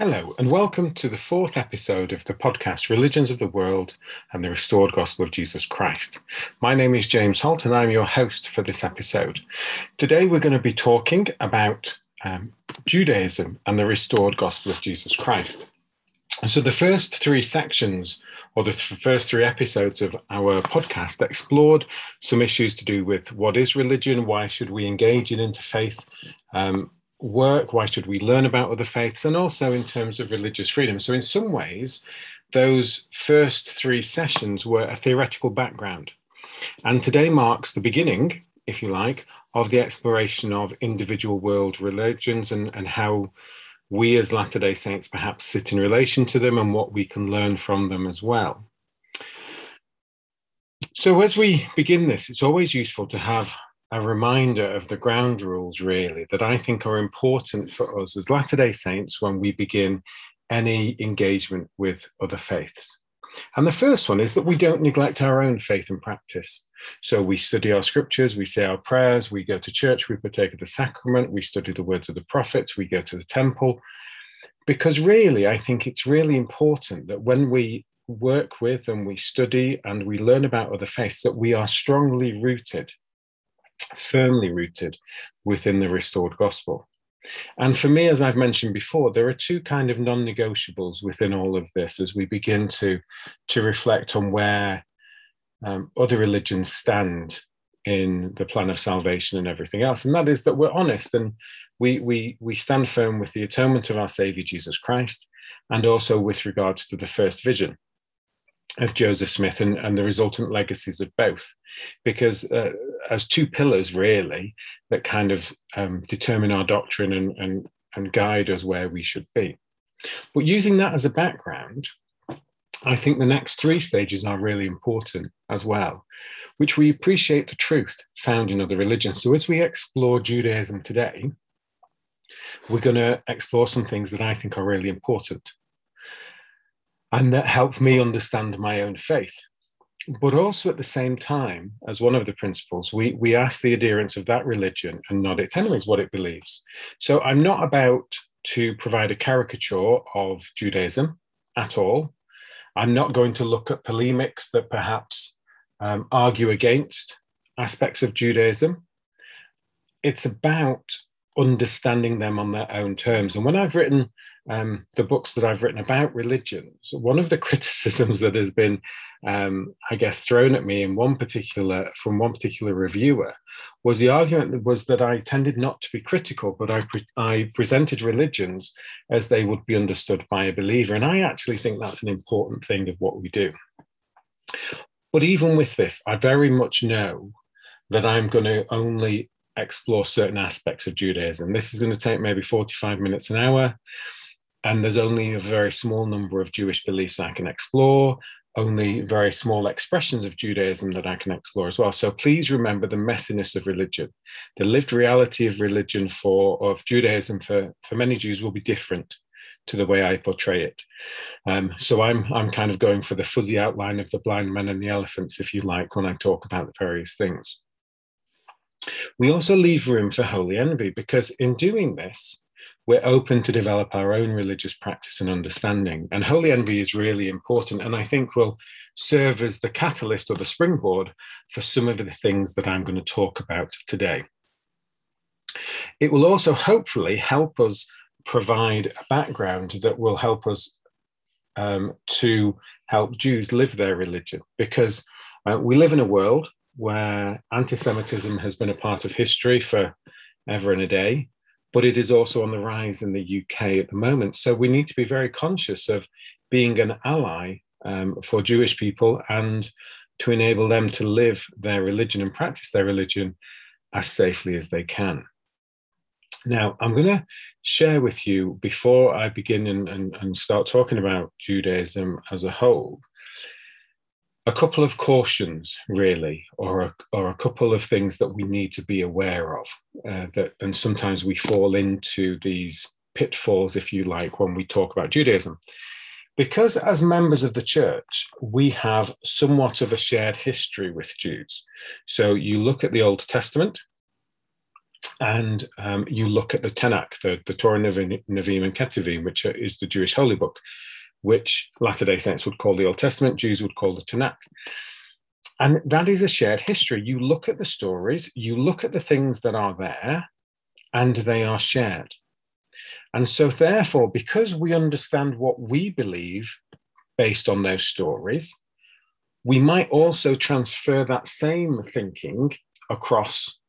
Hello, and welcome to the fourth episode of the podcast Religions of the World and the Restored Gospel of Jesus Christ. My name is James Holt, and I'm your host for this episode. Today, we're going to be talking about um, Judaism and the Restored Gospel of Jesus Christ. So, the first three sections, or the first three episodes of our podcast, explored some issues to do with what is religion, why should we engage in interfaith um, work? Why should we learn about other faiths? And also in terms of religious freedom. So, in some ways, those first three sessions were a theoretical background. And today marks the beginning, if you like, of the exploration of individual world religions and, and how we as Latter day Saints perhaps sit in relation to them and what we can learn from them as well. So, as we begin this, it's always useful to have a reminder of the ground rules, really, that I think are important for us as Latter day Saints when we begin any engagement with other faiths. And the first one is that we don't neglect our own faith and practice. So we study our scriptures, we say our prayers, we go to church, we partake of the sacrament, we study the words of the prophets, we go to the temple. Because really, I think it's really important that when we work with and we study and we learn about other faiths, that we are strongly rooted firmly rooted within the restored gospel. And for me, as I've mentioned before, there are two kind of non-negotiables within all of this as we begin to, to reflect on where um, other religions stand in the plan of salvation and everything else. And that is that we're honest and we, we, we stand firm with the atonement of our Savior Jesus Christ and also with regards to the first vision of Joseph Smith and, and the resultant legacies of both, because uh, as two pillars really that kind of um, determine our doctrine and, and, and guide us where we should be. But using that as a background, I think the next three stages are really important as well, which we appreciate the truth found in other religions. So as we explore Judaism today, we're going to explore some things that I think are really important and that helped me understand my own faith. But also at the same time, as one of the principles, we, we ask the adherents of that religion and not its enemies what it believes. So I'm not about to provide a caricature of Judaism at all. I'm not going to look at polemics that perhaps um, argue against aspects of Judaism. It's about understanding them on their own terms. And when I've written um, the books that I've written about religions, one of the criticisms that has been, um, I guess, thrown at me in one particular from one particular reviewer was the argument was that I tended not to be critical, but I pre- I presented religions as they would be understood by a believer, and I actually think that's an important thing of what we do. But even with this, I very much know that I'm going to only explore certain aspects of Judaism. This is going to take maybe 45 minutes an hour and there's only a very small number of Jewish beliefs I can explore, only very small expressions of Judaism that I can explore as well. So please remember the messiness of religion. The lived reality of religion for of Judaism for, for many Jews will be different to the way I portray it. Um, so I'm I'm kind of going for the fuzzy outline of the blind men and the elephants, if you like, when I talk about the various things. We also leave room for holy envy because in doing this, we're open to develop our own religious practice and understanding. And holy envy is really important, and I think will serve as the catalyst or the springboard for some of the things that I'm going to talk about today. It will also hopefully help us provide a background that will help us um, to help Jews live their religion because uh, we live in a world where anti Semitism has been a part of history for ever and a day but it is also on the rise in the UK at the moment. So we need to be very conscious of being an ally um, for Jewish people and to enable them to live their religion and practice their religion as safely as they can. Now, I'm going to share with you before I begin and, and, and start talking about Judaism as a whole a couple of cautions, really, or a, or a couple of things that we need to be aware of. Uh, that, and sometimes we fall into these pitfalls, if you like, when we talk about Judaism. Because as members of the church, we have somewhat of a shared history with Jews. So you look at the Old Testament, and um, you look at the Tanakh, the, the Torah Nevi'im and Ketuvim, which is the Jewish holy book, which Latter day Saints would call the Old Testament, Jews would call the Tanakh. And that is a shared history. You look at the stories, you look at the things that are there, and they are shared. And so, therefore, because we understand what we believe based on those stories, we might also transfer that same thinking across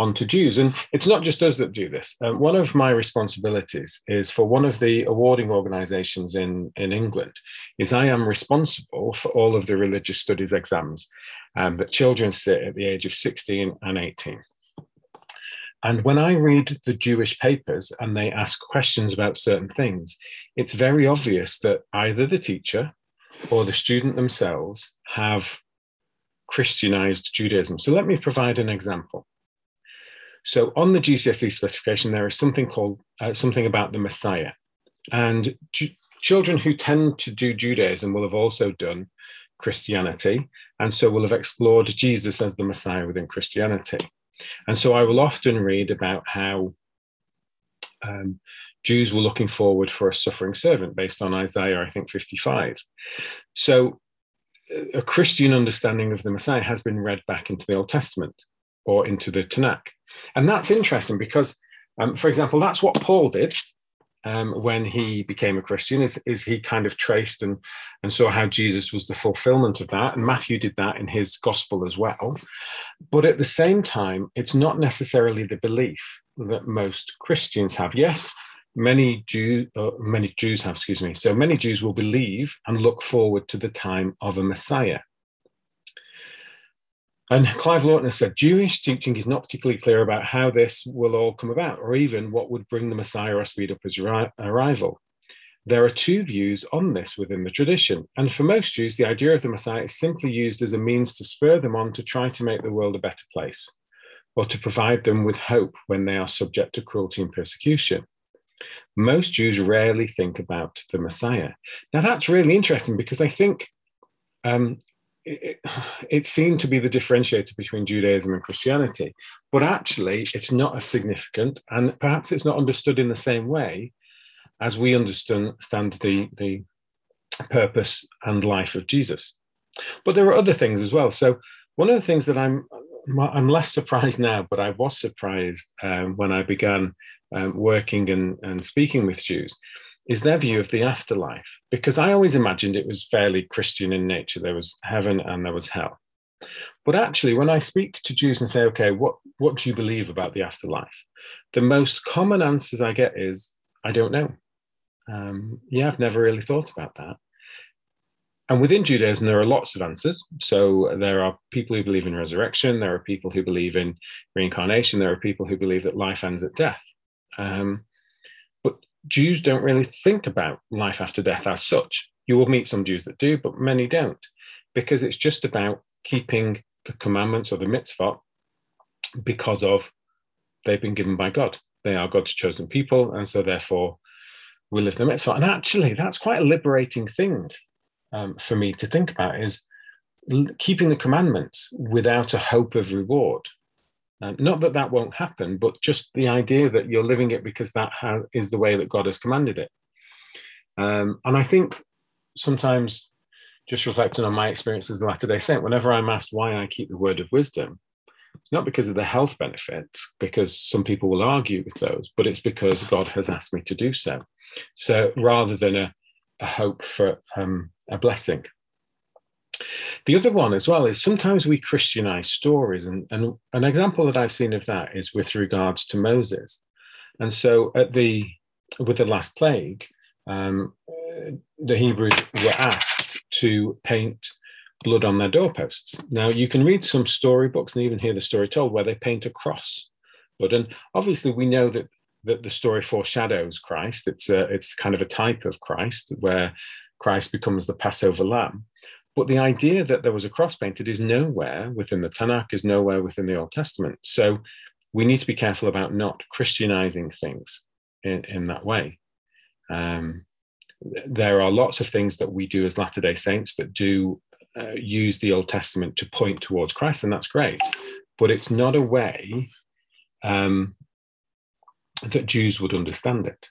onto Jews. And it's not just us that do this. Um, one of my responsibilities is for one of the awarding organizations in, in England is I am responsible for all of the religious studies exams um, that children sit at the age of 16 and 18. And when I read the Jewish papers and they ask questions about certain things, it's very obvious that either the teacher or the student themselves have Christianized Judaism. So let me provide an example. So on the GCSE specification, there is something called uh, something about the Messiah, and children who tend to do Judaism will have also done Christianity, and so will have explored Jesus as the Messiah within Christianity. And so I will often read about how um, Jews were looking forward for a suffering servant based on Isaiah, I think 55. So a Christian understanding of the Messiah has been read back into the Old Testament or into the Tanakh. And that's interesting because, um, for example, that's what Paul did um, when he became a Christian, is, is he kind of traced and, and saw how Jesus was the fulfillment of that. And Matthew did that in his gospel as well. But at the same time, it's not necessarily the belief that most Christians have. Yes, many Jews, uh, many Jews have, excuse me. So many Jews will believe and look forward to the time of a Messiah. And Clive Lawton has said Jewish teaching is not particularly clear about how this will all come about, or even what would bring the Messiah or speed up his arrival. There are two views on this within the tradition, and for most Jews, the idea of the Messiah is simply used as a means to spur them on to try to make the world a better place, or to provide them with hope when they are subject to cruelty and persecution. Most Jews rarely think about the Messiah. Now, that's really interesting because I think um, it, it, seemed to be the differentiator between Judaism and Christianity, but actually it's not as significant, and perhaps it's not understood in the same way as we understand the, the purpose and life of Jesus. But there are other things as well. So one of the things that I'm I'm less surprised now, but I was surprised um, when I began um, working and, and speaking with Jews is their view of the afterlife. Because I always imagined it was fairly Christian in nature. There was heaven and there was hell. But actually, when I speak to Jews and say, okay, what, what do you believe about the afterlife? The most common answers I get is, I don't know. Um, yeah, I've never really thought about that. And within Judaism, there are lots of answers. So there are people who believe in resurrection, there are people who believe in reincarnation, there are people who believe that life ends at death. Um, Jews don't really think about life after death as such. You will meet some Jews that do, but many don't, because it's just about keeping the commandments or the mitzvot because of they've been given by God. They are God's chosen people, and so therefore we live the mitzvah. And actually, that's quite a liberating thing um, for me to think about is keeping the commandments without a hope of reward um, not that that won't happen, but just the idea that you're living it because that ha- is the way that God has commanded it. Um, and I think sometimes, just reflecting on my experience as a Latter day Saint, whenever I'm asked why I keep the word of wisdom, it's not because of the health benefits, because some people will argue with those, but it's because God has asked me to do so. So rather than a, a hope for um, a blessing. The other one as well is sometimes we Christianize stories, and, and an example that I've seen of that is with regards to Moses. And so at the with the last plague, um, the Hebrews were asked to paint blood on their doorposts. Now you can read some storybooks and even hear the story told where they paint a cross blood, and obviously we know that that the story foreshadows Christ. It's a, it's kind of a type of Christ where Christ becomes the Passover lamb. But the idea that there was a cross painted is nowhere within the Tanakh, is nowhere within the Old Testament. So we need to be careful about not Christianizing things in, in that way. Um, there are lots of things that we do as Latter day Saints that do uh, use the Old Testament to point towards Christ, and that's great. But it's not a way um, that Jews would understand it.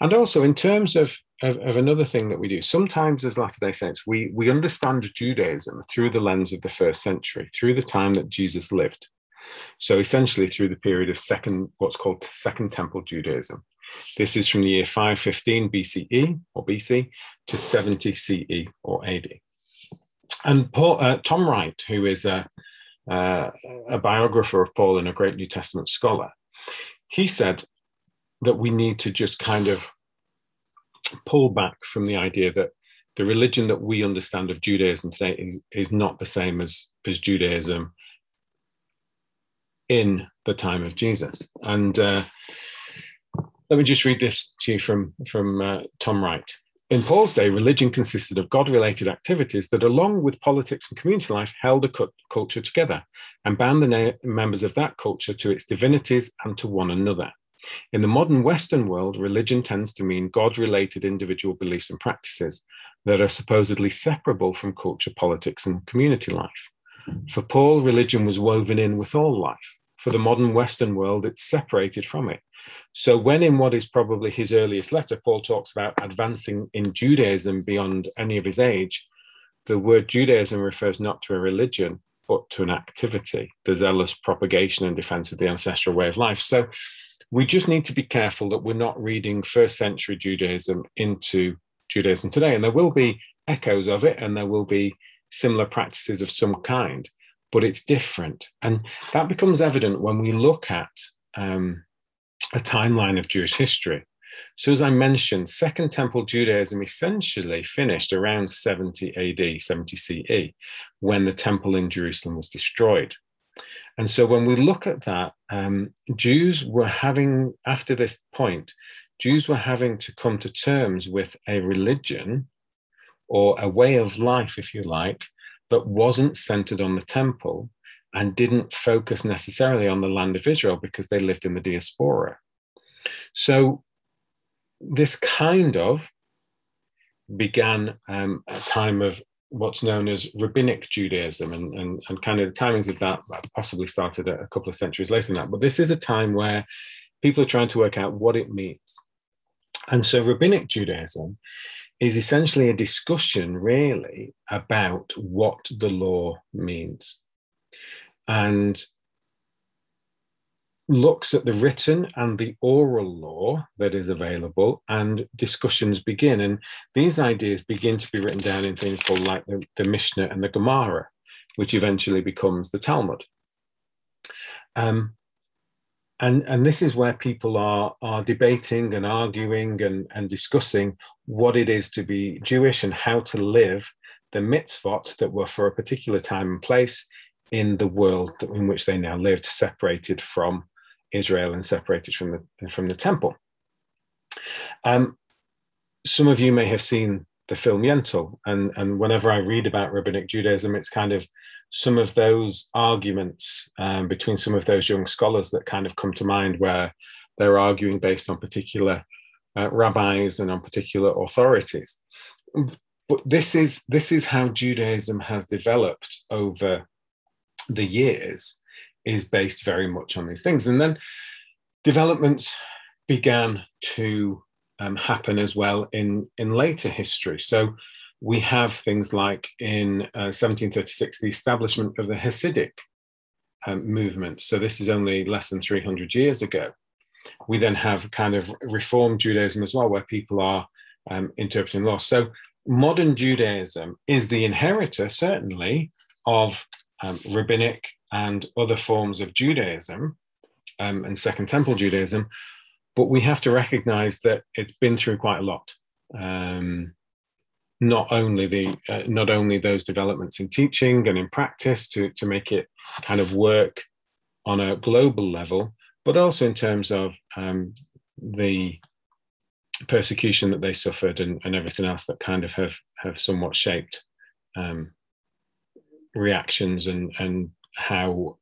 And also, in terms of, of, of, another thing that we do, sometimes as Latter day Saints, we, we understand Judaism through the lens of the first century, through the time that Jesus lived. So, essentially, through the period of second, what's called Second Temple Judaism. This is from the year 515 BCE or BC to 70 CE or AD. And Paul, uh, Tom Wright, who is a, uh, a biographer of Paul and a great New Testament scholar, he said that we need to just kind of pull back from the idea that the religion that we understand of Judaism today is, is not the same as, as Judaism in the time of Jesus. And uh, let me just read this to you from, from uh, Tom Wright. In Paul's day, religion consisted of God related activities that, along with politics and community life, held a culture together and bound the na- members of that culture to its divinities and to one another. In the modern Western world, religion tends to mean God related individual beliefs and practices that are supposedly separable from culture, politics, and community life. For Paul, religion was woven in with all life. For the modern Western world, it's separated from it so, when in what is probably his earliest letter, Paul talks about advancing in Judaism beyond any of his age, the word Judaism refers not to a religion, but to an activity, the zealous propagation and defense of the ancestral way of life. So, we just need to be careful that we're not reading first century Judaism into Judaism today. And there will be echoes of it, and there will be similar practices of some kind, but it's different. And that becomes evident when we look at um, a timeline of Jewish history. So, as I mentioned, Second Temple Judaism essentially finished around 70 AD, 70 CE, when the temple in Jerusalem was destroyed. And so, when we look at that, um, Jews were having, after this point, Jews were having to come to terms with a religion or a way of life, if you like, that wasn't centered on the temple and didn't focus necessarily on the land of Israel because they lived in the diaspora. So, this kind of began um, a time of what's known as rabbinic Judaism, and, and, and kind of the timings of that possibly started a couple of centuries later than that. But this is a time where people are trying to work out what it means. And so, rabbinic Judaism is essentially a discussion, really, about what the law means and looks at the written and the oral law that is available and discussions begin. And these ideas begin to be written down in things called like the, the mishnah and the gemara which eventually becomes the talmud. Um, and and this is where people are are debating and arguing and and discussing what it is to be jewish and how to live the mitzvot that were for a particular time and place in the world in which they now lived, separated from Israel and separated from the from the temple. Um, some of you may have seen the film Yentl, and and whenever I read about rabbinic Judaism, it's kind of some of those arguments um, between some of those young scholars that kind of come to mind, where they're arguing based on particular uh, rabbis and on particular authorities. But this is this is how Judaism has developed over the years is based very much on these things. And then developments began to um, happen as well in, in later history. So we have things like in uh, 1736, the establishment of the Hasidic um, movement. So this is only less than 300 years ago. We then have kind of Reform Judaism as well, where people are um, interpreting law. So modern Judaism is the inheritor, certainly, of um, rabbinic and other forms of Judaism um, and Second Temple Judaism, but we have to recognize that it's been through quite a lot. Um, not only the uh, not only those developments in teaching and in practice to to make it kind of work on a global level, but also in terms of um, the persecution that they suffered and, and everything else that kind of have have somewhat shaped um, reactions and and how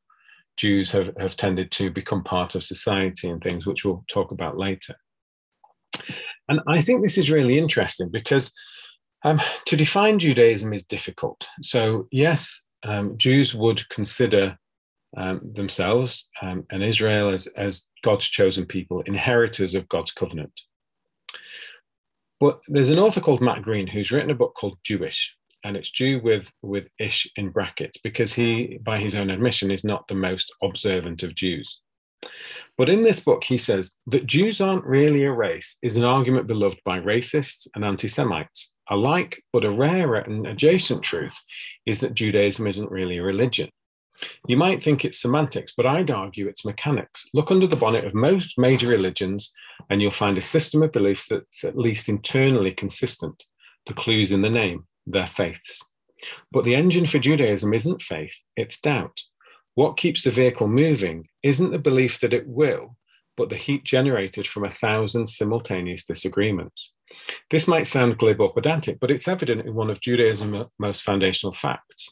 Jews have, have tended to become part of society and things, which we'll talk about later. And I think this is really interesting because um, to define Judaism is difficult. So, yes, um, Jews would consider um, themselves um, and Israel as, as God's chosen people, inheritors of God's covenant. But there's an author called Matt Greene who's written a book called Jewish, and it's Jew with, with ish in brackets because he, by his own admission, is not the most observant of Jews. But in this book, he says that Jews aren't really a race is an argument beloved by racists and anti Semites alike, but a rarer and adjacent truth is that Judaism isn't really a religion. You might think it's semantics, but I'd argue it's mechanics. Look under the bonnet of most major religions, and you'll find a system of beliefs that's at least internally consistent. The clues in the name, their faiths. But the engine for Judaism isn't faith, it's doubt. What keeps the vehicle moving isn't the belief that it will, but the heat generated from a thousand simultaneous disagreements. This might sound glib or pedantic, but it's evident in one of Judaism's most foundational facts.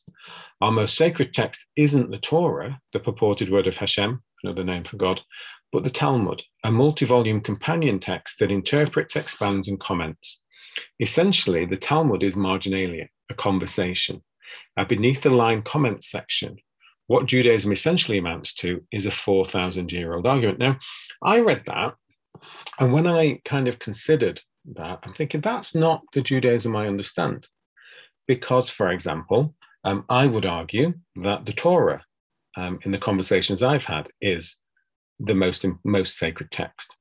Our most sacred text isn't the Torah, the purported word of Hashem, another name for God, but the Talmud, a multi volume companion text that interprets, expands, and comments. Essentially, the Talmud is marginalia, a conversation, a beneath the line comment section. What Judaism essentially amounts to is a 4,000 year old argument. Now, I read that, and when I kind of considered that, I'm thinking that's not the Judaism I understand. Because, for example, um, I would argue that the Torah, um, in the conversations I've had, is the most most sacred text.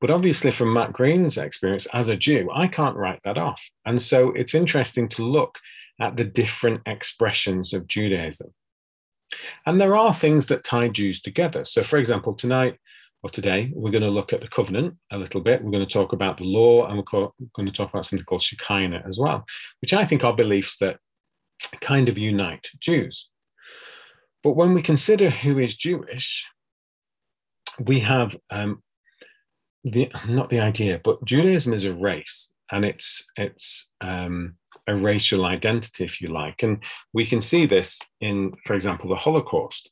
But obviously, from Matt Greene's experience as a Jew, I can't write that off. And so it's interesting to look at the different expressions of Judaism. And there are things that tie Jews together. So, for example, tonight or today, we're going to look at the covenant a little bit. We're going to talk about the law, and we're going to talk about something called Shekinah as well, which I think are beliefs that kind of unite Jews. But when we consider who is Jewish, we have um, the not the idea, but Judaism is a race, and it's it's um, a racial identity, if you like, and we can see this in, for example, the Holocaust.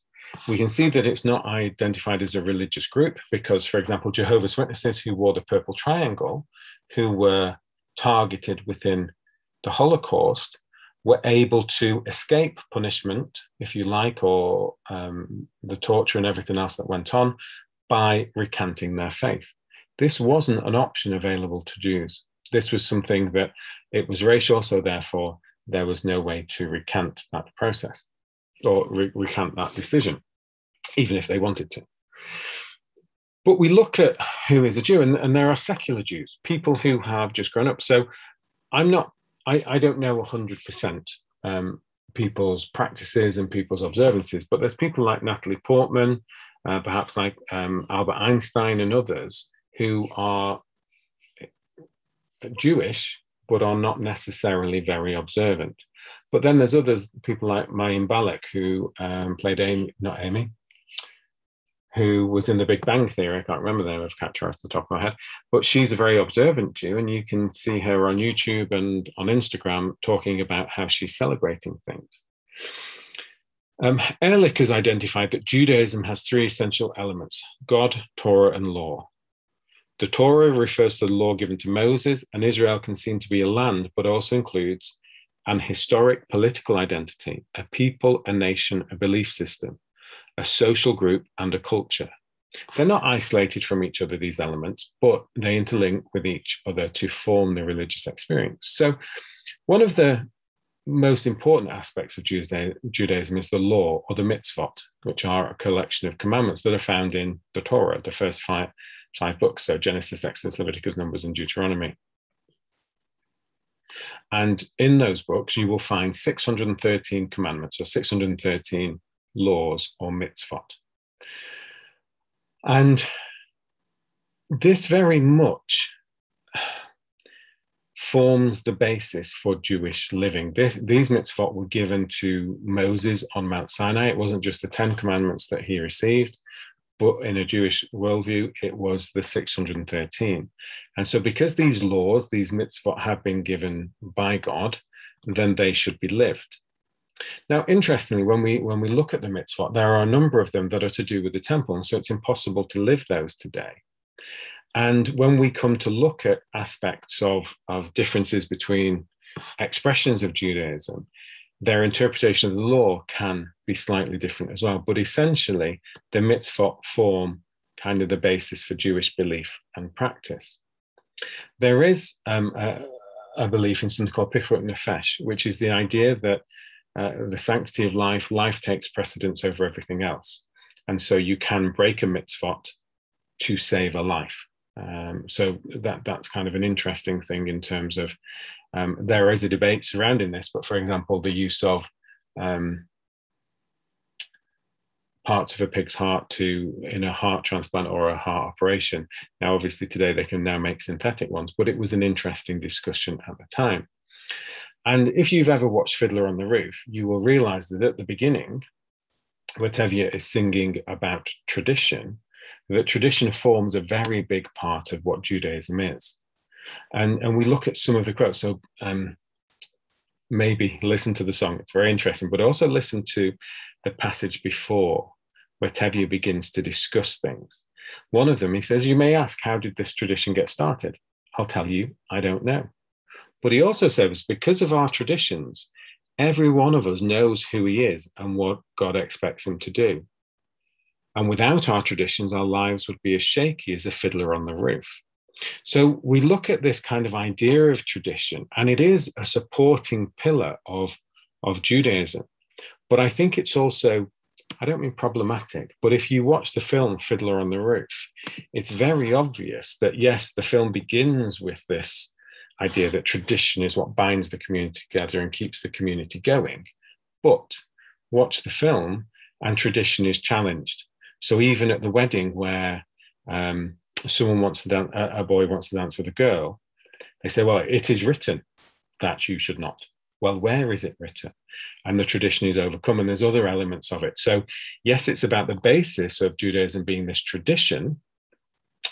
We can see that it's not identified as a religious group because, for example, Jehovah's Witnesses who wore the purple triangle, who were targeted within the Holocaust, were able to escape punishment, if you like, or um, the torture and everything else that went on by recanting their faith. This wasn't an option available to Jews. This was something that it was racial, so therefore there was no way to recant that process or re- recant that decision, even if they wanted to. But we look at who is a Jew, and, and there are secular Jews, people who have just grown up. So I'm not I, I don't know 100% um, people's practices and people's observances, but there's people like Natalie Portman, uh, perhaps like um, Albert Einstein and others who are Jewish, but are not necessarily very observant. But then there's others, people like Mayim Bialik, who um, played Amy, not Amy, who was in the Big Bang Theory. I can't remember the name of catcher off the top of my head, but she's a very observant Jew, and you can see her on YouTube and on Instagram talking about how she's celebrating things. Um, Ehrlich has identified that Judaism has three essential elements God, Torah, and law. The Torah refers to the law given to Moses, and Israel can seem to be a land, but also includes an historic political identity, a people, a nation, a belief system, a social group, and a culture. They're not isolated from each other, these elements, but they interlink with each other to form the religious experience. So, one of the most important aspects of Judaism is the law or the mitzvot, which are a collection of commandments that are found in the Torah, the first five, five books, so Genesis, Exodus, Leviticus, Numbers, and Deuteronomy. And in those books, you will find 613 commandments or 613 laws or mitzvot. And this very much forms the basis for Jewish living. This, these mitzvot were given to Moses on Mount Sinai. It wasn't just the Ten Commandments that he received, but in a Jewish worldview, it was the 613. And so, because these laws, these mitzvot, have been given by God, then they should be lived. Now, interestingly, when we when we look at the mitzvot, there are a number of them that are to do with the temple, and so it's impossible to live those today. And when we come to look at aspects of, of differences between expressions of Judaism, their interpretation of the law can be slightly different as well. But essentially, the mitzvot form kind of the basis for Jewish belief and practice. There is um, a, a, belief in something called Pikuach Nefesh, which is the idea that uh, the sanctity of life, life takes precedence over everything else. And so you can break a mitzvot to save a life. Um, so that that's kind of an interesting thing in terms of um, there is a debate surrounding this. But for example, the use of um, parts of a pig's heart to in a heart transplant or a heart operation. Now, obviously, today they can now make synthetic ones, but it was an interesting discussion at the time. And if you've ever watched Fiddler on the Roof, you will realize that at the beginning, where Tevye is singing about tradition, that tradition forms a very big part of what Judaism is. And, and we look at some of the quotes. So um, maybe listen to the song, it's very interesting, but also listen to the passage before where Tevye begins to discuss things. One of them, he says, You may ask, how did this tradition get started? I'll tell you, I don't know. But he also says, because of our traditions, every one of us knows who he is and what God expects him to do. And without our traditions, our lives would be as shaky as a fiddler on the roof. So we look at this kind of idea of tradition, and it is a supporting pillar of, of Judaism. But I think it's also, I don't mean problematic, but if you watch the film Fiddler on the Roof, it's very obvious that yes, the film begins with this idea that tradition is what binds the community together and keeps the community going. But watch the film, and tradition is challenged. So even at the wedding where um, someone wants to dance, a boy wants to dance with a girl, they say, well, it is written that you should not. Well, where is it written? And the tradition is overcome, and there's other elements of it. So, yes, it's about the basis of Judaism being this tradition,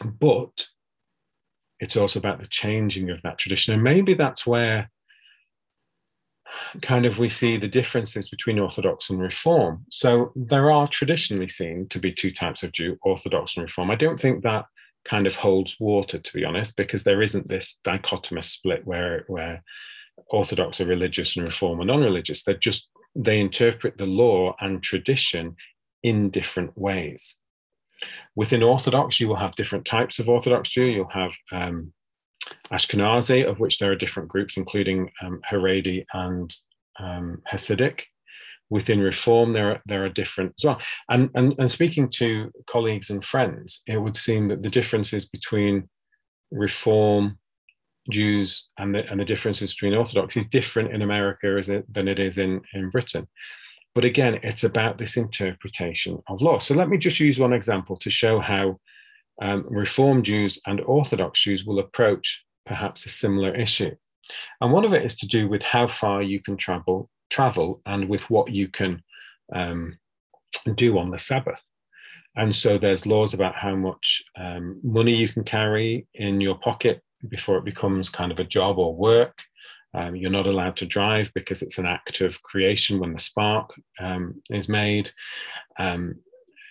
but it's also about the changing of that tradition. And maybe that's where kind of we see the differences between Orthodox and Reform. So there are traditionally seen to be two types of Jew, Orthodox and Reform. I don't think that kind of holds water, to be honest, because there isn't this dichotomous split where where Orthodox are religious and Reform are non-religious. They're just they interpret the law and tradition in different ways. Within Orthodox, you will have different types of Orthodox Jew. You'll have um, Ashkenazi, of which there are different groups, including um, Haredi and um, Hasidic. Within Reform, there are, there are different as well. And, and, and speaking to colleagues and friends, it would seem that the differences between Reform Jews and the, and the differences between Orthodox is different in America as it, than it is in, in Britain. But again, it's about this interpretation of law. So let me just use one example to show how um, Reform Jews and Orthodox Jews will approach perhaps a similar issue. And one of it is to do with how far you can travel, travel and with what you can um, do on the Sabbath. And so there's laws about how much um, money you can carry in your pocket before it becomes kind of a job or work. Um, you're not allowed to drive because it's an act of creation when the spark um, is made. Um,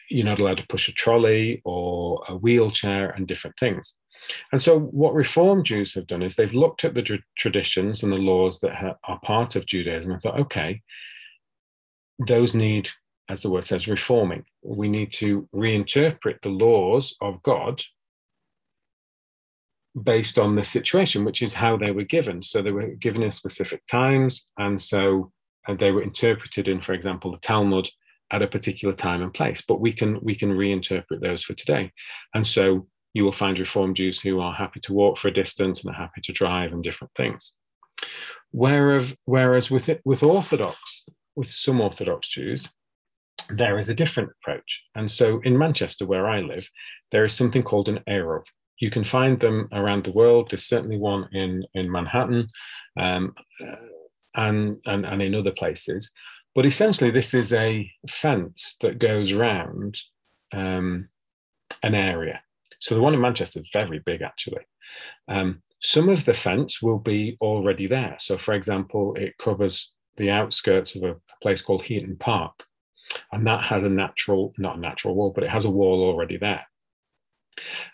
you're not allowed to push a trolley or a wheelchair and different things. And so, what Reform Jews have done is they've looked at the tra- traditions and the laws that ha- are part of Judaism and thought, okay, those need, as the word says, reforming. We need to reinterpret the laws of God based on the situation, which is how they were given. So, they were given in specific times. And so, and they were interpreted in, for example, the Talmud at a particular time and place but we can we can reinterpret those for today. And so you will find reform jews who are happy to walk for a distance and are happy to drive and different things. Whereas whereas with it, with orthodox with some orthodox jews there is a different approach. And so in manchester where i live there is something called an eruv you can find them around the world. There's certainly one in in manhattan um, uh, and, and and in other places but essentially, this is a fence that goes around um, an area. So the one in Manchester is very big, actually. Um, some of the fence will be already there. So, for example, it covers the outskirts of a, a place called Heaton Park, and that has a natural, not a natural wall, but it has a wall already there.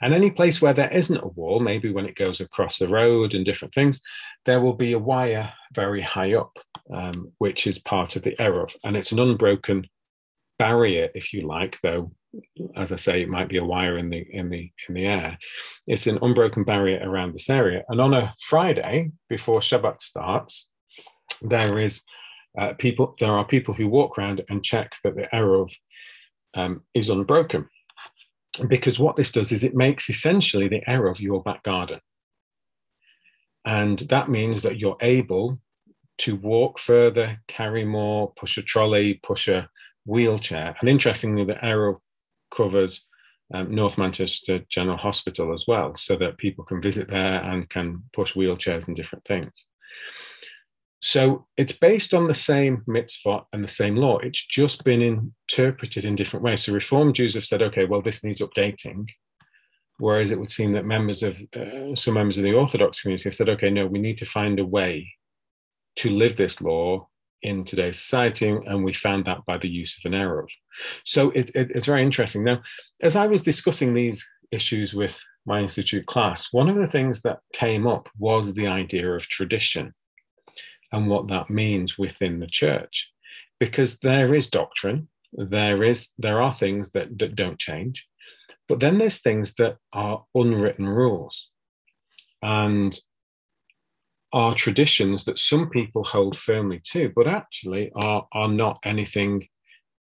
And any place where there isn't a wall, maybe when it goes across the road and different things, there will be a wire very high up, um, which is part of the eruv. And it's an unbroken barrier, if you like, though, as I say, it might be a wire in the in the in the air. It's an unbroken barrier around this area. And on a Friday before Shabbat starts, there is uh, people. There are people who walk around and check that the eruv um, is unbroken because what this does is it makes essentially the air of your back garden. And that means that you're able to walk further, carry more, push a trolley, push a wheelchair. And interestingly, the eruv covers um, North Manchester General Hospital as well, so that people can visit there and can push wheelchairs and different things. So it's based on the same mitzvah and the same law. It's just been interpreted in different ways. So Reform Jews have said, okay, well, this needs updating. Whereas it would seem that members of uh, some members of the Orthodox community have said, okay, no, we need to find a way to live this law in today's society. And we found that by the use of an eruv. So it, it, it's very interesting. Now, as I was discussing these issues with my institute class, one of the things that came up was the idea of tradition and what that means within the church. Because there is doctrine there is there are things that that don't change but then there's things that are unwritten rules. And are traditions that some people hold firmly to but actually are are not anything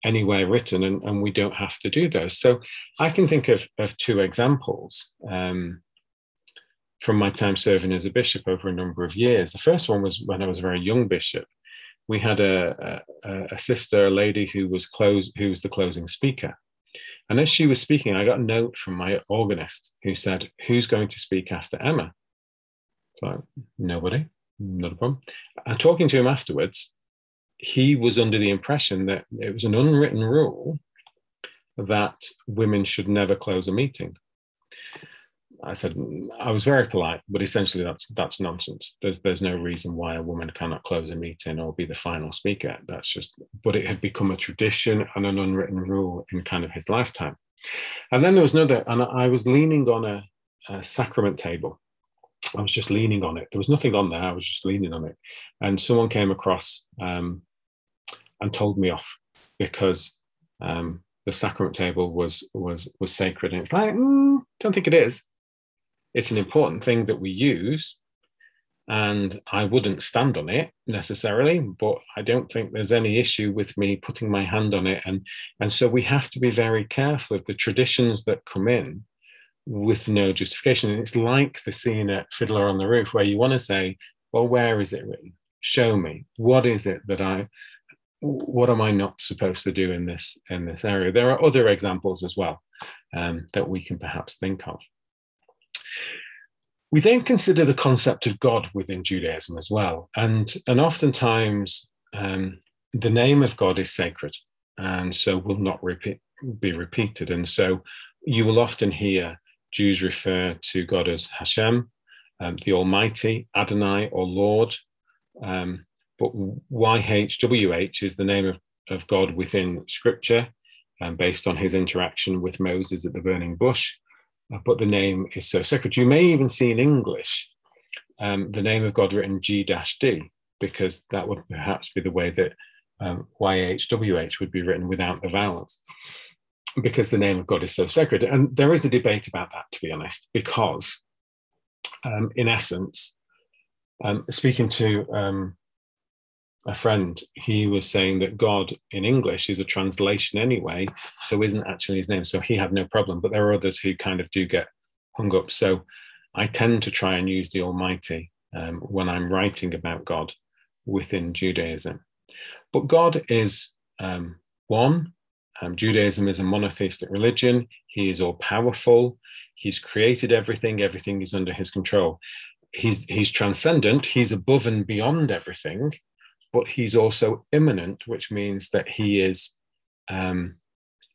anywhere written and, and we don't have to do those. So i can think of, of two examples. Um, from my time serving as a bishop over a number of years. The first one was when I was a very young bishop. We had a, a, a sister, a lady who was close, who was the closing speaker. And as she was speaking, I got a note from my organist who said, Who's going to speak after Emma? So, nobody, not a problem. And talking to him afterwards, he was under the impression that it was an unwritten rule that women should never close a meeting. I said I was very polite, but essentially that's that's nonsense. There's there's no reason why a woman cannot close a meeting or be the final speaker. That's just. But it had become a tradition and an unwritten rule in kind of his lifetime. And then there was another, and I was leaning on a, a sacrament table. I was just leaning on it. There was nothing on there. I was just leaning on it, and someone came across um, and told me off because um, the sacrament table was was was sacred. And it's like, mm, don't think it is it's an important thing that we use and I wouldn't stand on it necessarily, but I don't think there's any issue with me putting my hand on it. And, and so we have to be very careful of the traditions that come in with no justification. And it's like the scene at Fiddler on the Roof, where you want to say, well, where is it written? Show me. What is it that I, what am I not supposed to do in this, in this area? There are other examples as well um, that we can perhaps think of. We then consider the concept of God within Judaism as well. And, and oftentimes, um, the name of God is sacred and so will not repeat, be repeated. And so you will often hear Jews refer to God as Hashem, um, the Almighty, Adonai, or Lord. Um, but YHWH is the name of, of God within Scripture, um, based on his interaction with Moses at the burning bush. But the name is so sacred. You may even see in English um, the name of God written G D, because that would perhaps be the way that um, YHWH would be written without the vowels, because the name of God is so sacred. And there is a debate about that, to be honest, because um, in essence, um, speaking to um, a friend, he was saying that God in English is a translation anyway, so isn't actually his name. So he had no problem. But there are others who kind of do get hung up. So I tend to try and use the Almighty um, when I'm writing about God within Judaism. But God is um, one. Um, Judaism is a monotheistic religion. He is all powerful. He's created everything. Everything is under his control. He's he's transcendent. He's above and beyond everything but he's also immanent, which means that he is um,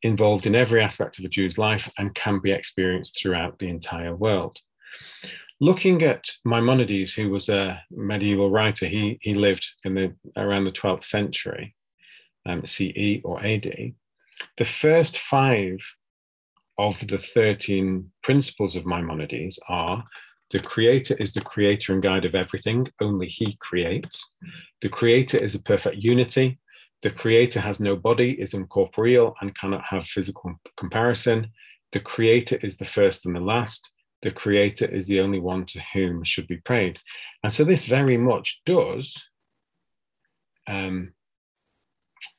involved in every aspect of a Jew's life and can be experienced throughout the entire world. Looking at Maimonides, who was a medieval writer, he, he lived in the around the 12th century, um, CE or AD. The first five of the 13 principles of Maimonides are the creator is the creator and guide of everything, only he creates. The creator is a perfect unity. The creator has no body, is incorporeal, and cannot have physical comparison. The creator is the first and the last. The creator is the only one to whom should be prayed. And so this very much does um,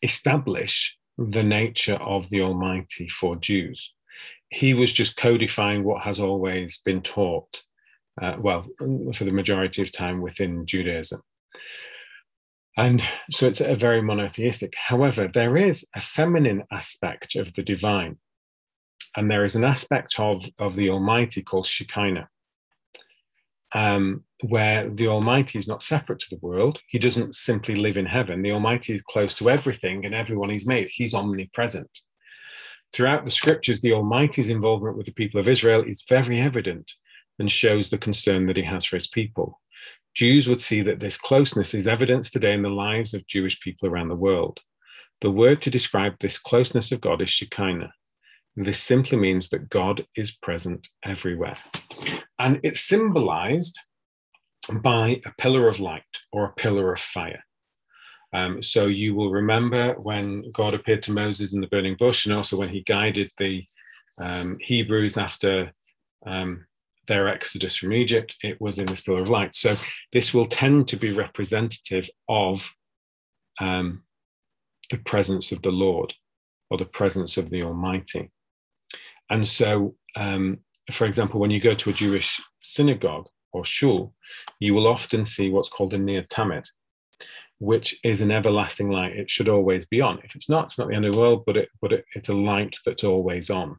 establish the nature of the Almighty for Jews. He was just codifying what has always been taught uh, well, for the majority of time within Judaism. And so it's a very monotheistic. However, there is a feminine aspect of the divine, and there is an aspect of, of the Almighty called Shekinah, um, where the Almighty is not separate to the world. He doesn't simply live in heaven. The Almighty is close to everything and everyone he's made. He's omnipresent. Throughout the scriptures, the Almighty's involvement with the people of Israel is very evident and shows the concern that he has for his people. Jews would see that this closeness is evidenced today in the lives of Jewish people around the world. The word to describe this closeness of God is Shekinah. This simply means that God is present everywhere. And it's symbolized by a pillar of light or a pillar of fire. Um, so you will remember when God appeared to Moses in the burning bush, and also when he guided the um, Hebrews after um, their exodus from Egypt, it was in this pillar of light. So this will tend to be representative of um, the presence of the Lord or the presence of the Almighty. And so, um, for example, when you go to a Jewish synagogue or shul, you will often see what's called a Ner Tamid, which is an everlasting light. It should always be on. If it's not, it's not the end of the world, but it, but it, it's a light that's always on.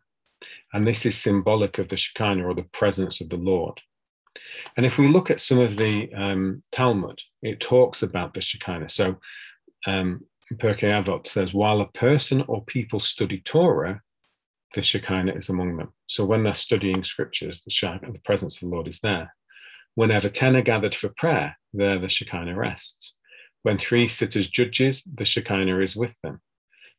And this is symbolic of the Shekinah or the presence of the Lord. And if we look at some of the um, Talmud, it talks about the Shekinah. So um, Pirkei Avot says, while a person or people study Torah, the Shekinah is among them. So when they're studying scriptures, the, Shekinah, the presence of the Lord is there. Whenever ten are gathered for prayer, there the Shekinah rests. When three sit as judges, the Shekinah is with them.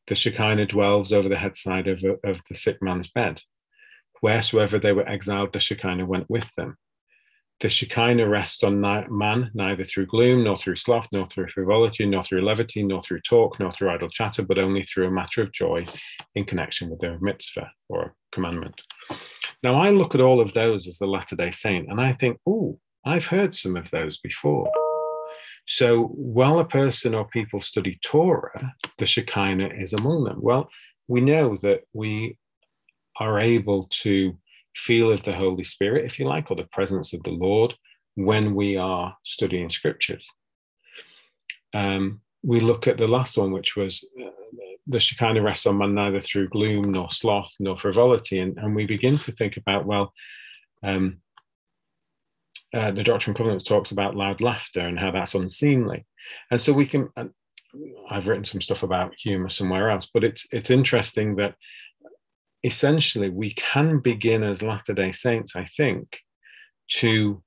The Shekinah dwells over the headside of, of the sick man's bed. Wheresoever they were exiled, the Shekinah went with them. The Shekinah rests on man neither through gloom, nor through sloth, nor through frivolity, nor through levity, nor through talk, nor through idle chatter, but only through a matter of joy in connection with the mitzvah or commandment. Now, I look at all of those as the Latter day Saint, and I think, oh, I've heard some of those before. So while a person or people study Torah, the Shekinah is among them. Well, we know that we are able to feel of the Holy Spirit, if you like, or the presence of the Lord when we are studying scriptures. Um, we look at the last one, which was uh, the Shekinah rests on man neither through gloom nor sloth nor frivolity. And, and we begin to think about, well, um, uh, the Doctrine and Covenants talks about loud laughter and how that's unseemly. And so we can, I've written some stuff about humor somewhere else, but it's, it's interesting that essentially we can begin as Latter day Saints, I think, to,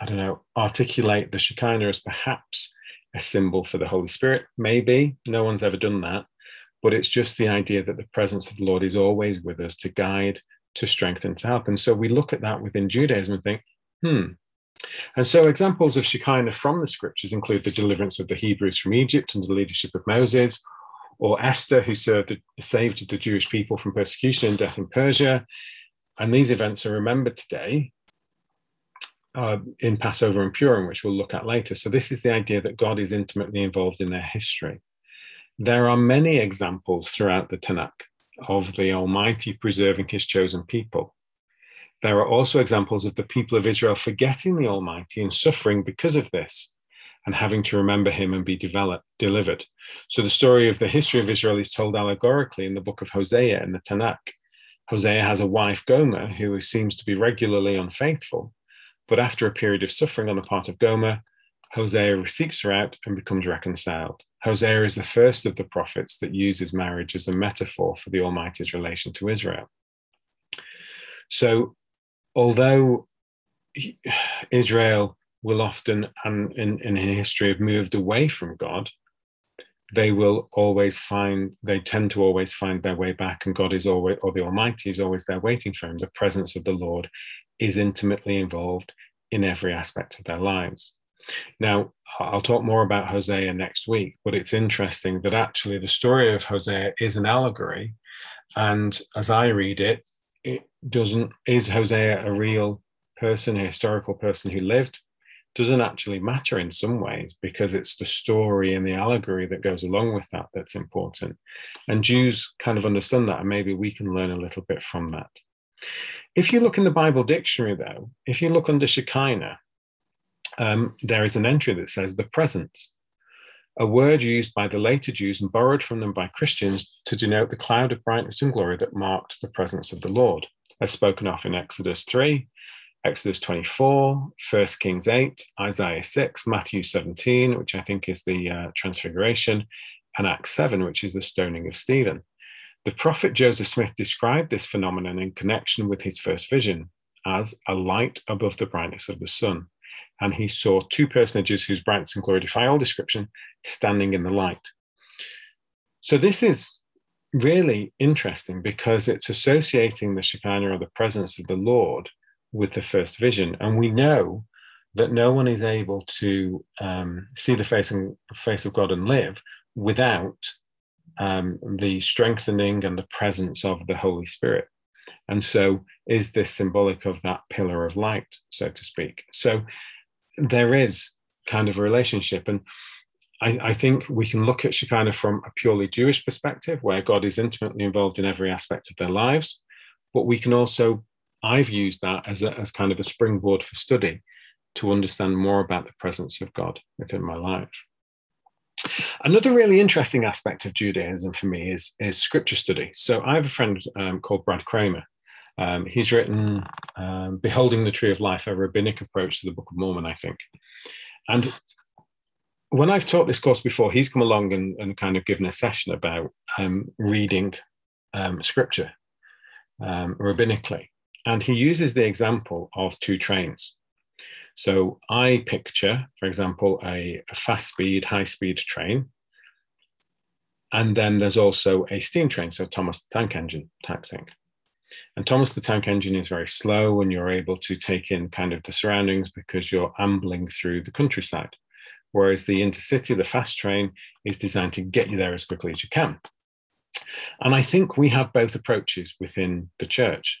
I don't know, articulate the Shekinah as perhaps a symbol for the Holy Spirit. Maybe no one's ever done that, but it's just the idea that the presence of the Lord is always with us to guide, to strengthen, to help. And so we look at that within Judaism and think, hmm. And so examples of Shekinah from the scriptures include the deliverance of the Hebrews from Egypt under the leadership of Moses, or Esther, who served, saved the Jewish people from persecution and death in Persia. And these events are remembered today uh, in Passover and Purim, which we'll look at later. So, this is the idea that God is intimately involved in their history. There are many examples throughout the Tanakh of the Almighty preserving his chosen people. There are also examples of the people of Israel forgetting the Almighty and suffering because of this and having to remember him and be developed, delivered. So the story of the history of Israel is told allegorically in the book of Hosea in the Tanakh. Hosea has a wife, Gomer, who seems to be regularly unfaithful. But after a period of suffering on the part of Gomer, Hosea seeks her out and becomes reconciled. Hosea is the first of the prophets that uses marriage as a metaphor for the Almighty's relation to Israel. So, although Israel will often, and in, in history, have moved away from God, they will always find, they tend to always find their way back, and God is always, or the Almighty is always there waiting for them. The presence of the Lord is intimately involved in every aspect of their lives. Now, I'll talk more about Hosea next week, but it's interesting that actually the story of Hosea is an allegory. And as I read it, it doesn't, is Hosea a real person, a historical person who lived? Doesn't actually matter in some ways because it's the story and the allegory that goes along with that that's important. And Jews kind of understand that, and maybe we can learn a little bit from that. If you look in the Bible dictionary, though, if you look under Shekinah, um, there is an entry that says the presence, a word used by the later Jews and borrowed from them by Christians to denote the cloud of brightness and glory that marked the presence of the Lord, as spoken of in Exodus 3, Exodus 24, 1 Kings 8, Isaiah 6, Matthew 17, which I think is the uh, Transfiguration, and Acts 7, which is the stoning of Stephen. The prophet Joseph Smith described this phenomenon in connection with his first vision as a light above the brightness of the sun and he saw two personages whose brightness and glory defy all description standing in the light. So this is really interesting because it's associating the Shekinah or the presence of the Lord with the first vision. And we know that no one is able to um, see the face, and, face of God and live without um, the strengthening and the presence of the Holy Spirit. And so, is this symbolic of that pillar of light, so to speak? So, there is kind of a relationship. And I, I, think we can look at Shekinah from a purely Jewish perspective, where God is intimately involved in every aspect of their lives. But we can also, I've used that as, a, as kind of a springboard for study to understand more about the presence of God within my life. Another really interesting aspect of Judaism for me is, is scripture study. So I have a friend um, called Brad Kramer, um, he's written um, Beholding the Tree of Life, a rabbinic approach to the Book of Mormon, I think. And when I've taught this course before, he's come along and, and kind of given a session about um, reading um, scripture um, rabbinically. And he uses the example of two trains. So I picture, for example, a, a fast speed, high speed train. And then there's also a steam train, so Thomas the Tank Engine type thing. And Thomas the Tank Engine is very slow and you're able to take in kind of the surroundings because you're ambling through the countryside. Whereas the intercity, the fast train, is designed to get you there as quickly as you can. And I think we have both approaches within the church.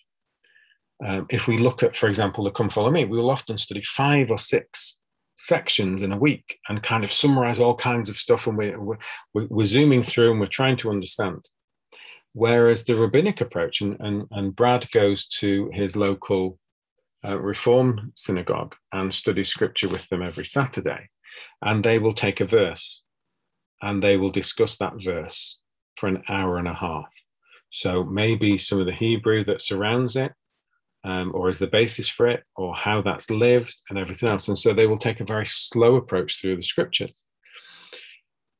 Um, if we look at, for example, the Come Follow Me, we will often study five or six sections in a week and kind of summarize all kinds of stuff. And we're, we're, we're zooming through and we're trying to understand. Whereas the rabbinic approach, and, and, and Brad goes to his local uh, Reform synagogue and studies scripture with them every Saturday, and they will take a verse and they will discuss that verse for an hour and a half. So maybe some of the Hebrew that surrounds it, um, or is the basis for it, or how that's lived, and everything else. And so they will take a very slow approach through the scriptures.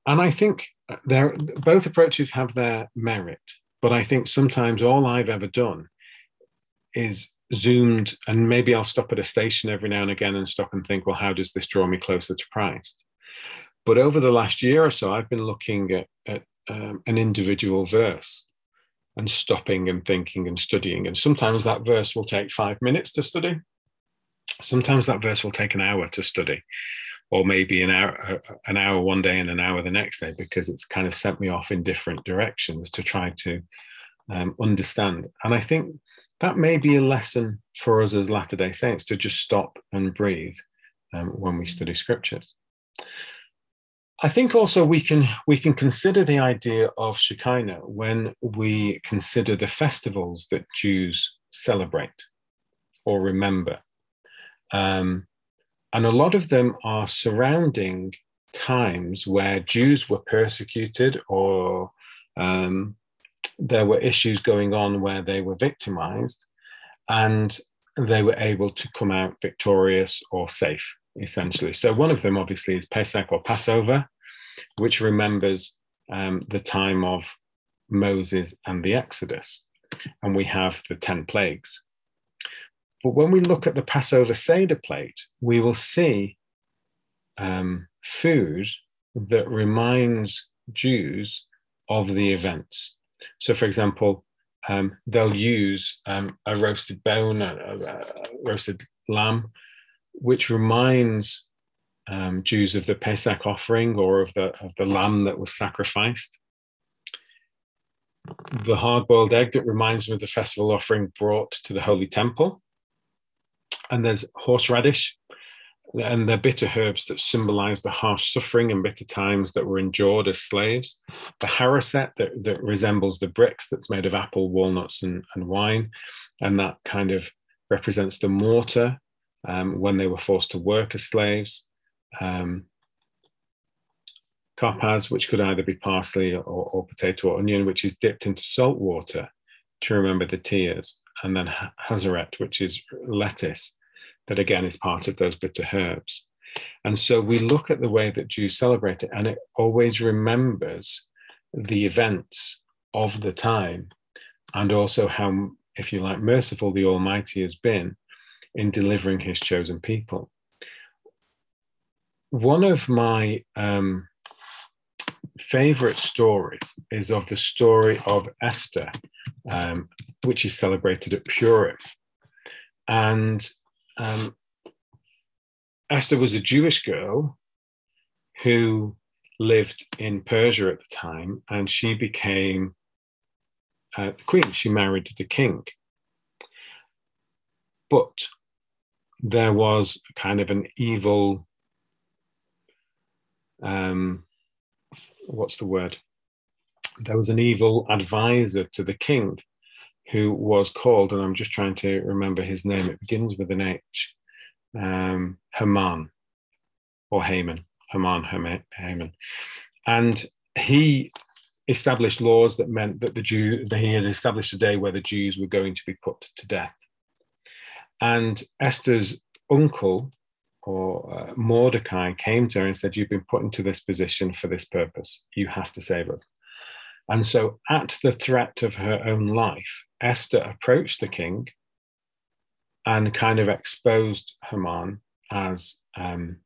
And I think there, both approaches have their merit. But I think sometimes all I've ever done is zoomed, and maybe I'll stop at a station every now and again and stop and think, well, how does this draw me closer to Christ? But over the last year or so, I've been looking at, at um, an individual verse and stopping and thinking and studying. And sometimes that verse will take five minutes to study. Sometimes that verse will take an hour to study or maybe an hour an hour one day and an hour the next day because it's kind of sent me off in different directions to try to um, understand and i think that may be a lesson for us as latter day saints to just stop and breathe um, when we study scriptures i think also we can we can consider the idea of shekinah when we consider the festivals that jews celebrate or remember. Um, and a lot of them are surrounding times where Jews were persecuted or um, there were issues going on where they were victimized and they were able to come out victorious or safe, essentially. So, one of them obviously is Pesach or Passover, which remembers um, the time of Moses and the Exodus. And we have the 10 plagues. But when we look at the Passover Seder plate, we will see um, food that reminds Jews of the events. So, for example, um, they'll use um, a roasted bone, a, a, a, roasted lamb, which reminds um, Jews of the Pesach offering or of the of the lamb that was sacrificed. The hard-boiled egg that reminds me of the festival offering brought to the holy temple. And there's horseradish, and they're bitter herbs that symbolize the harsh suffering and bitter times that were endured as slaves. The haroset that, that resembles the bricks that's made of apple, walnuts, and, and wine, and that kind of represents the mortar um, when they were forced to work as slaves. Um, which could either be parsley or, or, potato or onion, which is dipped into salt water to remember the tears, and then hazaret, which is lettuce, that again is part of those bitter herbs. And so we look at the way that Jews celebrate it, and it always remembers the events of the time and also how, if you like, merciful the Almighty has been in delivering his chosen people. One of my um, favorite stories is of the story of Esther, um, which is celebrated at Purim. And um, Esther was a Jewish girl who lived in Persia at the time, and she became uh, queen. She married the king. But there was kind of an evil, um, what's the word? There was an evil advisor to the king who was called, and I'm just trying to remember his name, it begins with an H, um, Haman or Haman, Haman, Haman. And he established laws that meant that the Jew, that he had established a day where the Jews were going to be put to death. And Esther's uncle or uh, Mordecai came to her and said, You've been put into this position for this purpose. You have to save us. And so, at the threat of her own life, Esther approached the king and kind of exposed Haman as um,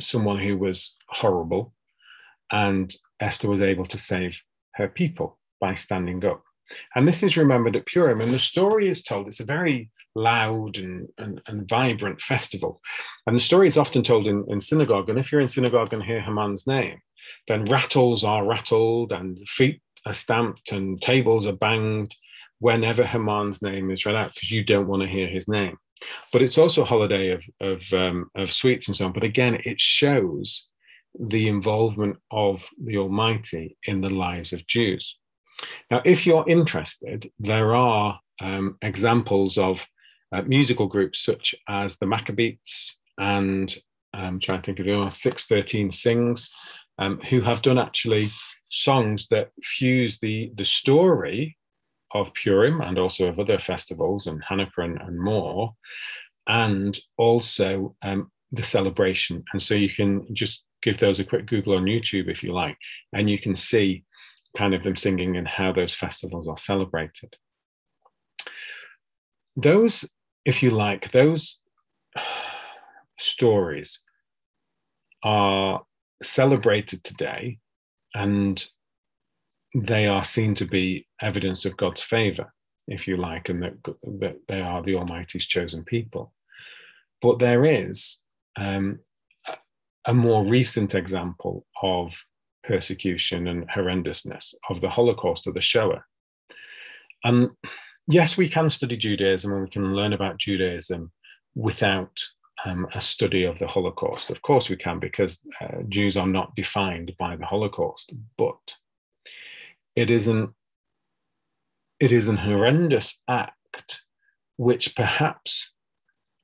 someone who was horrible. And Esther was able to save her people by standing up. And this is remembered at Purim. And the story is told, it's a very loud and, and, and vibrant festival. And the story is often told in, in synagogue. And if you're in synagogue and hear Haman's name, then rattles are rattled and feet are stamped and tables are banged whenever Haman's name is read out because you don't want to hear his name. But it's also a holiday of of, um, of sweets and so on. But again, it shows the involvement of the Almighty in the lives of Jews. Now, if you're interested, there are um, examples of uh, musical groups such as the Maccabeats and I'm um, trying to think of the other, 613 Sings, um, who have done actually songs that fuse the, the story of Purim and also of other festivals and Hanukkah and, and more, and also um, the celebration. And so you can just give those a quick Google on YouTube if you like, and you can see kind of them singing and how those festivals are celebrated. Those, if you like, those stories are celebrated today and they are seen to be evidence of God's favor, if you like, and that, that they are the Almighty's chosen people. But there is um, a more recent example of persecution and horrendousness of the Holocaust of the Shoah. And yes, we can study Judaism and we can learn about Judaism without um, a study of the Holocaust. Of course, we can, because uh, Jews are not defined by the Holocaust. But it is an it is an horrendous act which perhaps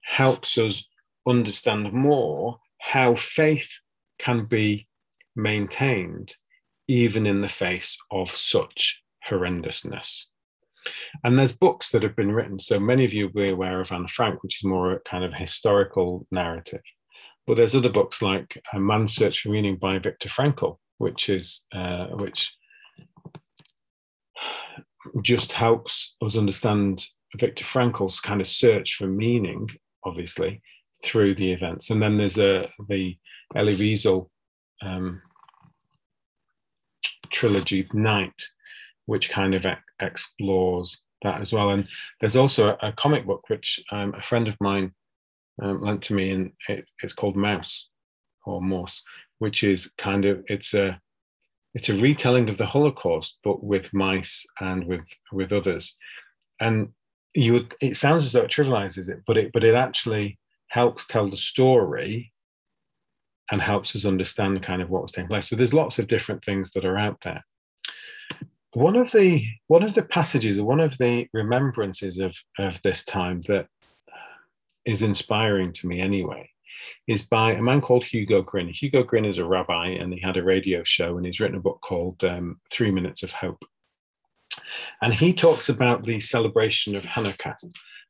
helps us understand more how faith can be maintained even in the face of such horrendousness. And there's books that have been written. So many of you will be aware of Anne Frank, which is more a kind of historical narrative. But there's other books like A Man's Search for Meaning by Viktor Frankl, which is uh, which just helps us understand Viktor Frankl's kind of search for meaning, obviously, through the events. And then there's a the Elie Wiesel um, trilogy Night, which kind of explores that as well. And there's also a, a comic book which um, a friend of mine um, lent to me, and it, it's called Mouse or Morse, which is kind of it's a it's a retelling of the Holocaust, but with mice and with with others. And you would it sounds as though it trivializes it, but it but it actually helps tell the story and helps us understand kind of what was taking place. So there's lots of different things that are out there. One of the one of the passages one of the remembrances of, of this time that is inspiring to me anyway is by a man called Hugo Gryn. Hugo Gryn is a rabbi and he had a radio show and he's written a book called um, Three Minutes of Hope. And he talks about the celebration of Hanukkah.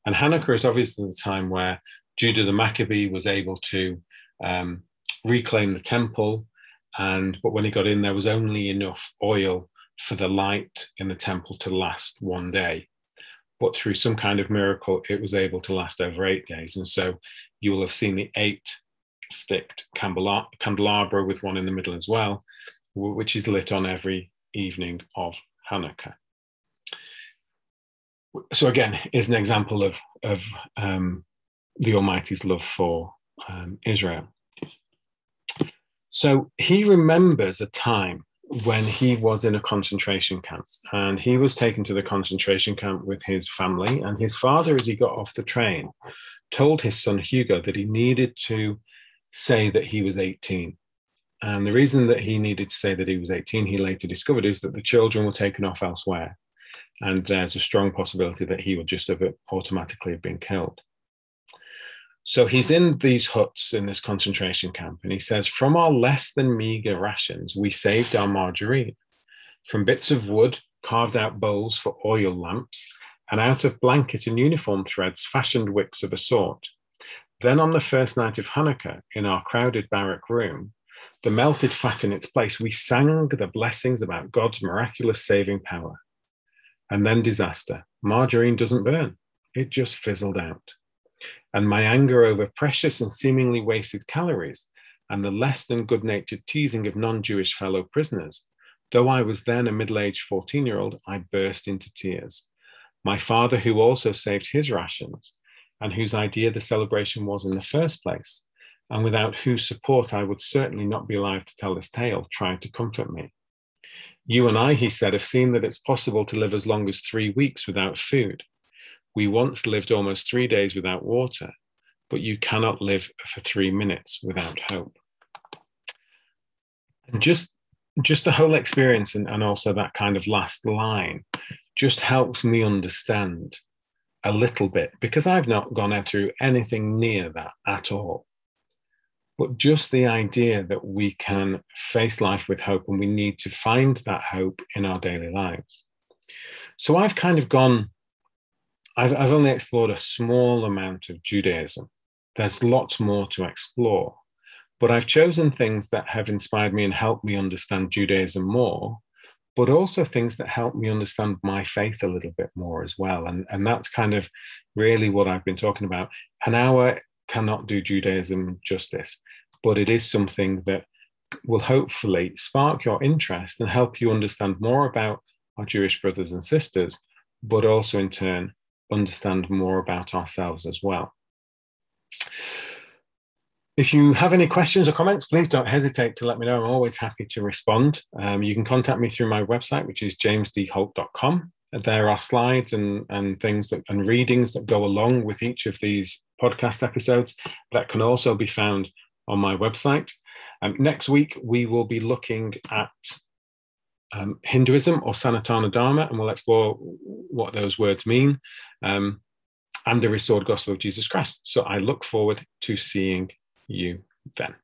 And Hanukkah is obviously the time where Judah the Maccabee was able to um, reclaim the temple. And but when he got in, there was only enough oil for the light in the temple to last one day. But through some kind of miracle, it was able to last over eight days. And so you will have seen the eight sticked candelabra with one in the middle as well, which is lit on every evening of Hanukkah. So again, is an example of, of um, the Almighty's love for um, Israel. So he remembers a time when he was in a concentration camp and he was taken to the concentration camp with his family. And his father, as he got off the train, told his son Hugo that he needed to say that he was 18. And the reason that he needed to say that he was 18, he later discovered, is that the children were taken off elsewhere. And there's a strong possibility that he would just have automatically have been killed. So he's in these huts in this concentration camp, and he says, From our less than meager rations, we saved our margarine. From bits of wood, carved out bowls for oil lamps, and out of blanket and uniform threads, fashioned wicks of a sort. Then on the first night of Hanukkah, in our crowded barrack room, the melted fat in its place, we sang the blessings about God's miraculous saving power. And then disaster. Margarine doesn't burn, it just fizzled out and my anger over precious and seemingly wasted calories, and the less than good natured teasing of non Jewish fellow prisoners. Though I was then a middle aged 14 year old, I burst into tears. My father, who also saved his rations, and whose idea the celebration was in the first place, and without whose support I would certainly not be alive to tell this tale, tried to comfort me. You and I, he said, have seen that it's possible to live as long as three weeks without food. We once lived almost three days without water, but you cannot live for three minutes without hope. And just just the whole experience and, and also that kind of last line just helps me understand a little bit because I've not gone through anything near that at all. But just the idea that we can face life with hope and we need to find that hope in our daily lives. So I've kind of gone I've, I've only explored a small amount of Judaism. There's lots more to explore. But I've chosen things that have inspired me and helped me understand Judaism more, but also things that help me understand my faith a little bit more as well. And, and that's kind of really what I've been talking about. An hour cannot do Judaism justice, but it is something that will hopefully spark your interest and help you understand more about our Jewish brothers and sisters, but also in turn understand more about ourselves as well. If you have any questions or comments, please don't hesitate to let me know. I'm always happy to respond. Um, you can contact me through my website, which is jamesdholt.com. There are slides and, and things that, and readings that go along with each of these podcast episodes that can also be found on my website. Um, next week, we will be looking at um, Hinduism or Sanatana Dharma, and we'll explore what those words mean, um, and the restored gospel of Jesus Christ. So I look forward to seeing you then.